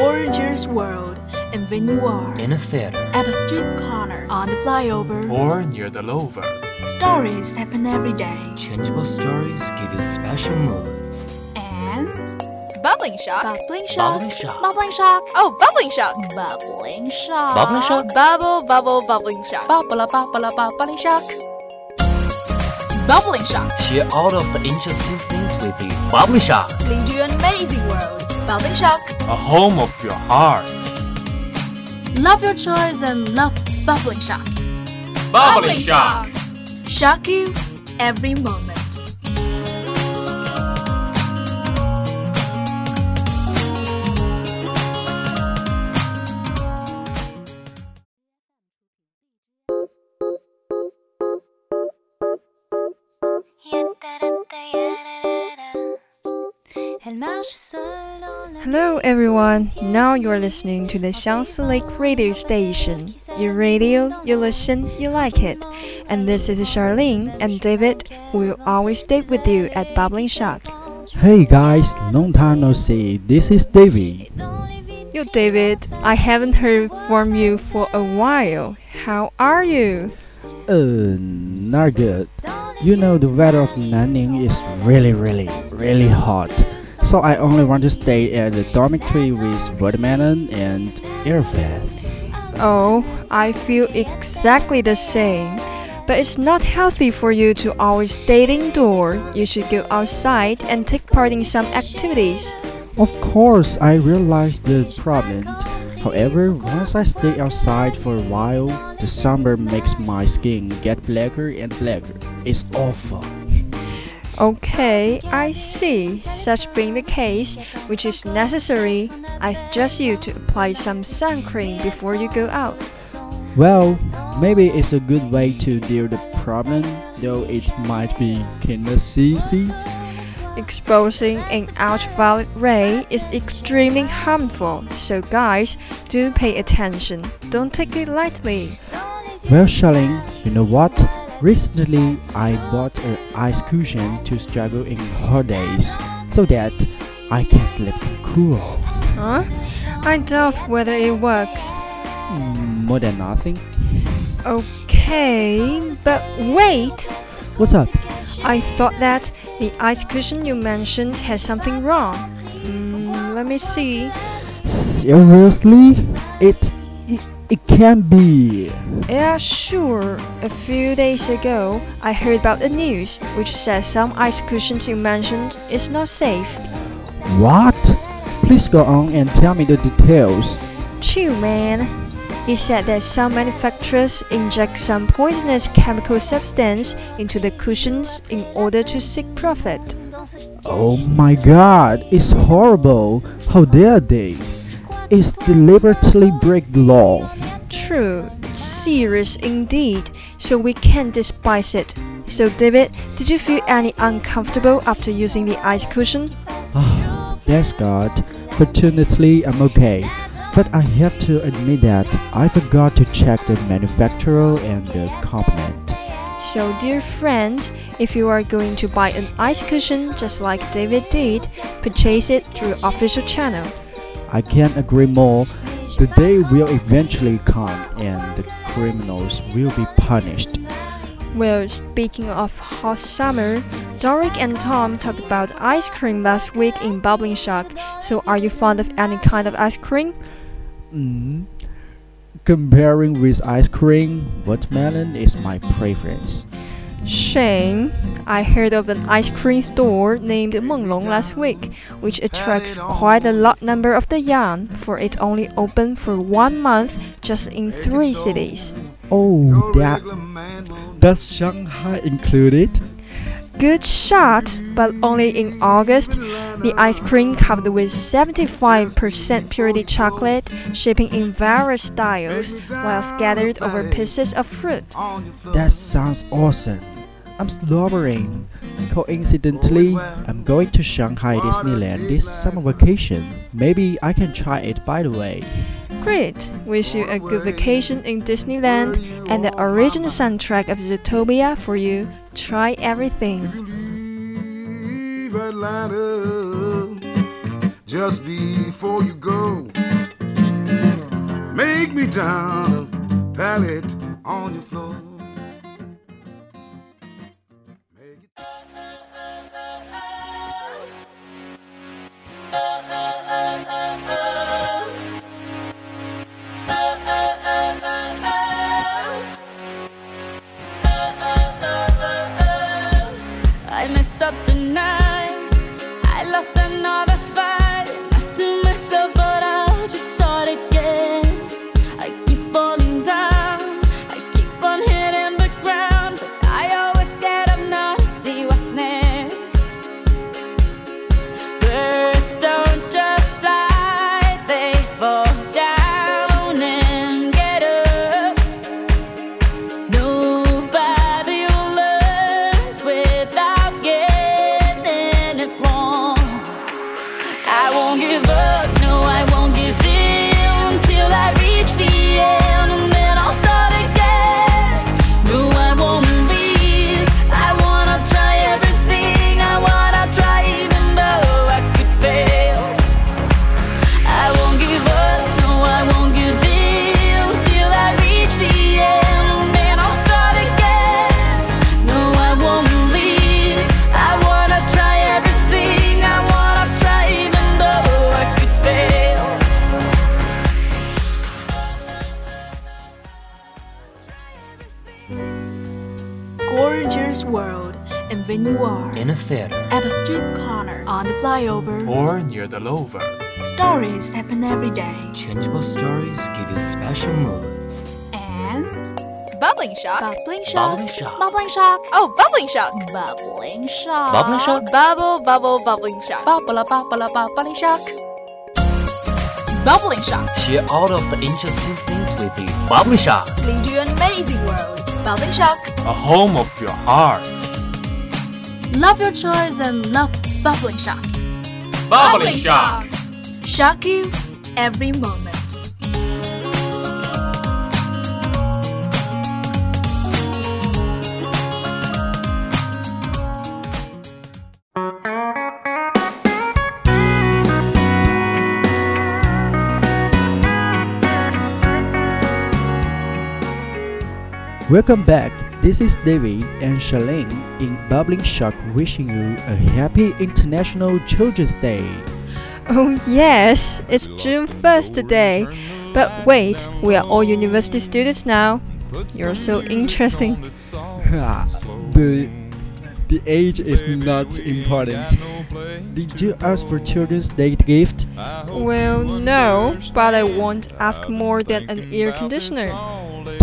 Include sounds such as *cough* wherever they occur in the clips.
gorgeous world, and when you are in a theater, at a street corner, on the flyover, or near the lover. Stories happen every day. Changeable stories give you special moods. And Bubbling shock. bubbling shock. Bubbling shock. bubbling shock, Oh, bubbling shock. bubbling shock, Bubbling shock? Bubble, bubble, bubbling shock. bubble, bubble, bubbling shock, bubbling shock. Share all of the interesting things with you. Bubbling shock. Lead you an amazing world. Bubbling shock. A home of your heart. Love your choice and love bubbling shock. Bubbling shock. Shock you every moment. Hello everyone, now you're listening to the Xiangsi Lake radio station. You radio, you listen, you like it. And this is Charlene and David, who will always stay with you at Bubbling Shock. Hey guys, long time no see. This is David. Yo David, I haven't heard from you for a while. How are you? Uh, not good. You know the weather of Nanning is really, really, really hot. So I only want to stay at the dormitory with watermelon and air fan. Oh, I feel exactly the same. But it's not healthy for you to always stay indoor. You should go outside and take part in some activities. Of course, I realize the problem. However, once I stay outside for a while, the summer makes my skin get blacker and blacker. It's awful. Okay, I see. Such being the case, which is necessary, I suggest you to apply some sun cream before you go out. Well, maybe it's a good way to deal the problem, though it might be kinda CC. Exposing an ultraviolet ray is extremely harmful, so guys, do pay attention. Don't take it lightly. Well, Charlene, you know what? Recently, I bought an ice cushion to struggle in hot days, so that I can sleep cool. Huh? I doubt whether it works. Mm, More than nothing. Okay, but wait! What's up? I thought that the ice cushion you mentioned had something wrong. Mm, let me see. Seriously? It, it, can be. Yeah, sure. A few days ago, I heard about the news which says some ice cushions you mentioned is not safe. What? Please go on and tell me the details. Chill, man. He said that some manufacturers inject some poisonous chemical substance into the cushions in order to seek profit. Oh my god, it's horrible. How dare they? It's deliberately break the law. True, serious indeed, so we can't despise it. So, David, did you feel any uncomfortable after using the ice cushion? Ah, Thanks God. Fortunately, I'm okay. But I have to admit that I forgot to check the manufacturer and the component. So, dear friend, if you are going to buy an ice cushion just like David did, purchase it through official channel. I can't agree more. The day will eventually come and the criminals will be punished. Well, speaking of hot summer, Doric and Tom talked about ice cream last week in Bubbling Shock. So, are you fond of any kind of ice cream? Mm. Comparing with ice cream, watermelon is my preference. Shame. I heard of an ice cream store named Menglong last week, which attracts quite a lot number of the young, for it only opened for one month just in three cities. Oh, that does Shanghai included? Good shot, but only in August. The ice cream covered with 75% purity chocolate, shipping in various styles, while scattered over pieces of fruit. That sounds awesome. I'm slobbering. Coincidentally, I'm going to Shanghai Disneyland this summer vacation. Maybe I can try it by the way. Great! Wish you a good vacation in Disneyland and the original soundtrack of Zootopia for you. Try everything. Atlanta just before you go. Make me down a pallet on your floor. Up tonight. I lost another Gorgeous world, and when you are In a theater. at a street corner on the flyover, Or near the lover. stories happen every day. Changeable stories give you special moods. And Bubbling shock. bubbling shock, Bubbling shock. bubbling shock, Oh, bubbling shock. bubbling shock, Bubbling shock? Bubble, bubble, bubbling shock. bubble, bubble, bubbling shock, bubbling shock. Share all of the interesting things with you. Bubbly Shock. Lead you an amazing world. Bubbling shock. A home of your heart. Love your choice and love Bubbling Shock. Bubbling shock. Shock you every moment. Welcome back. This is David and Charlene in Bubbling Shock wishing you a happy International Children's Day. Oh, yes, it's June 1st today. But wait, we are all university students now. You're so interesting. *laughs* the the age is not important. Did you ask for Children's Day gift? Well, no, but I won't ask more than an air conditioner.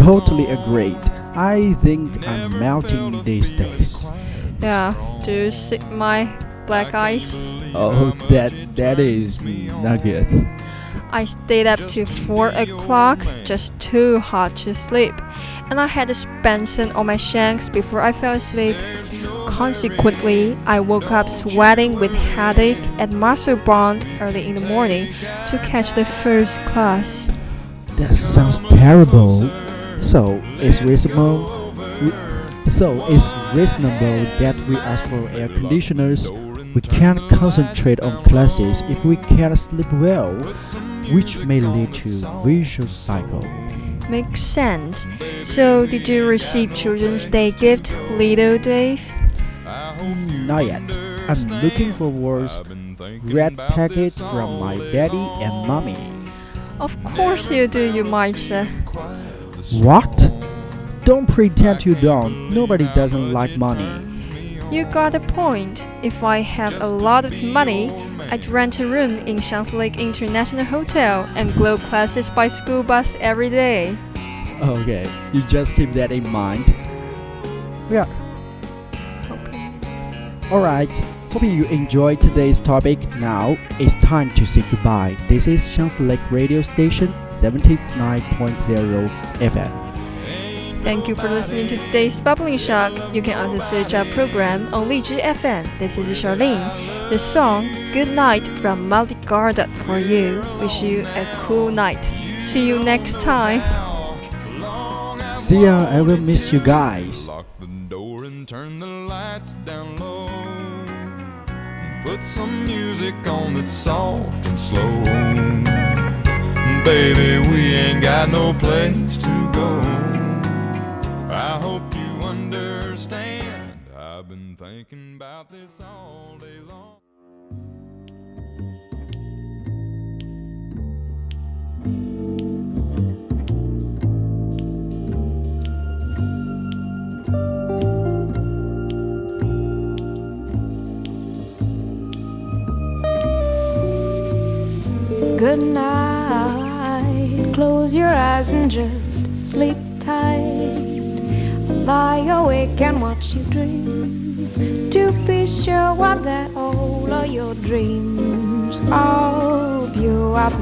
Totally agreed. I think I'm melting these days. Yeah, do you see my black eyes? Oh, that that is not good. I stayed up till 4 o'clock, just too hot to sleep, and I had a Spencer on my shanks before I fell asleep. Consequently, I woke up sweating with headache at muscle bound early in the morning to catch the first class. That sounds terrible. So it's reasonable. So it's reasonable that we ask for air conditioners. We can't concentrate on classes if we can't sleep well, which may lead to vicious cycle. Makes sense. So, did you receive Children's Day gift, little Dave? Not yet. I'm looking for forward red package from my daddy and mommy. Of course you do, you might uh. say. What? Don't pretend you don't. Nobody doesn't like money. You got a point. If I have a lot of money, I'd rent a room in Shanghai Lake International Hotel and go classes by school bus every day. Okay, you just keep that in mind. Yeah, alright. Hope you enjoyed today's topic. Now it's time to say goodbye. This is Shanghai Lake Radio Station 79.0 FM. Thank you for listening to today's Bubbling Shock. You can also search our program on Lizhi FM. This is Charlene. The song Good Night from Multi Garden for you. Wish you a cool night. See you next time. See ya, I will miss you guys. Lock the door and turn the lights down low. Put some music on that's soft and slow. baby, we ain't got no place to go. I hope you understand. I've been thinking about this all day long. Good night. Close your eyes and just sleep tight. Lie awake and watch you dream. To be sure what that all of your dreams of you are.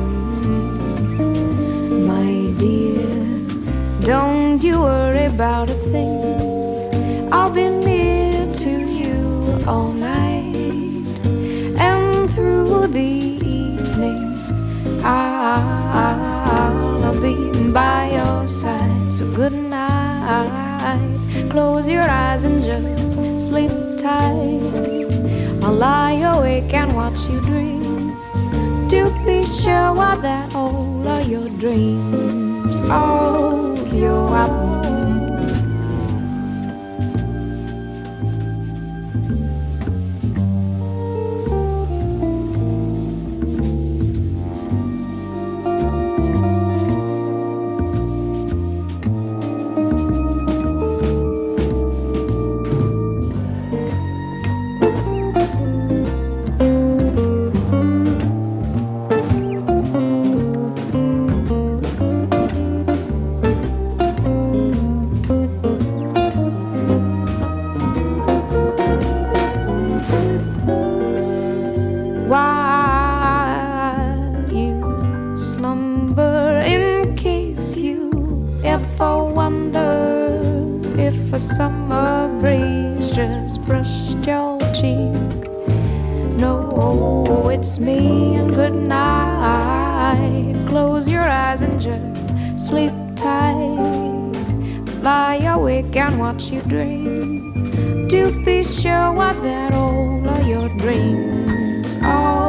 My dear, don't you worry about a thing. I'll be near to you all night by your side. So good night. Close your eyes and just sleep tight. I'll lie awake and watch you dream. To be sure that all of your dreams are your while slumber in case you ever wonder if a summer breeze just brushed your cheek. No it's me and good night. Close your eyes and just sleep tight. Lie awake and watch you dream. To be sure of that all of your dreams. Are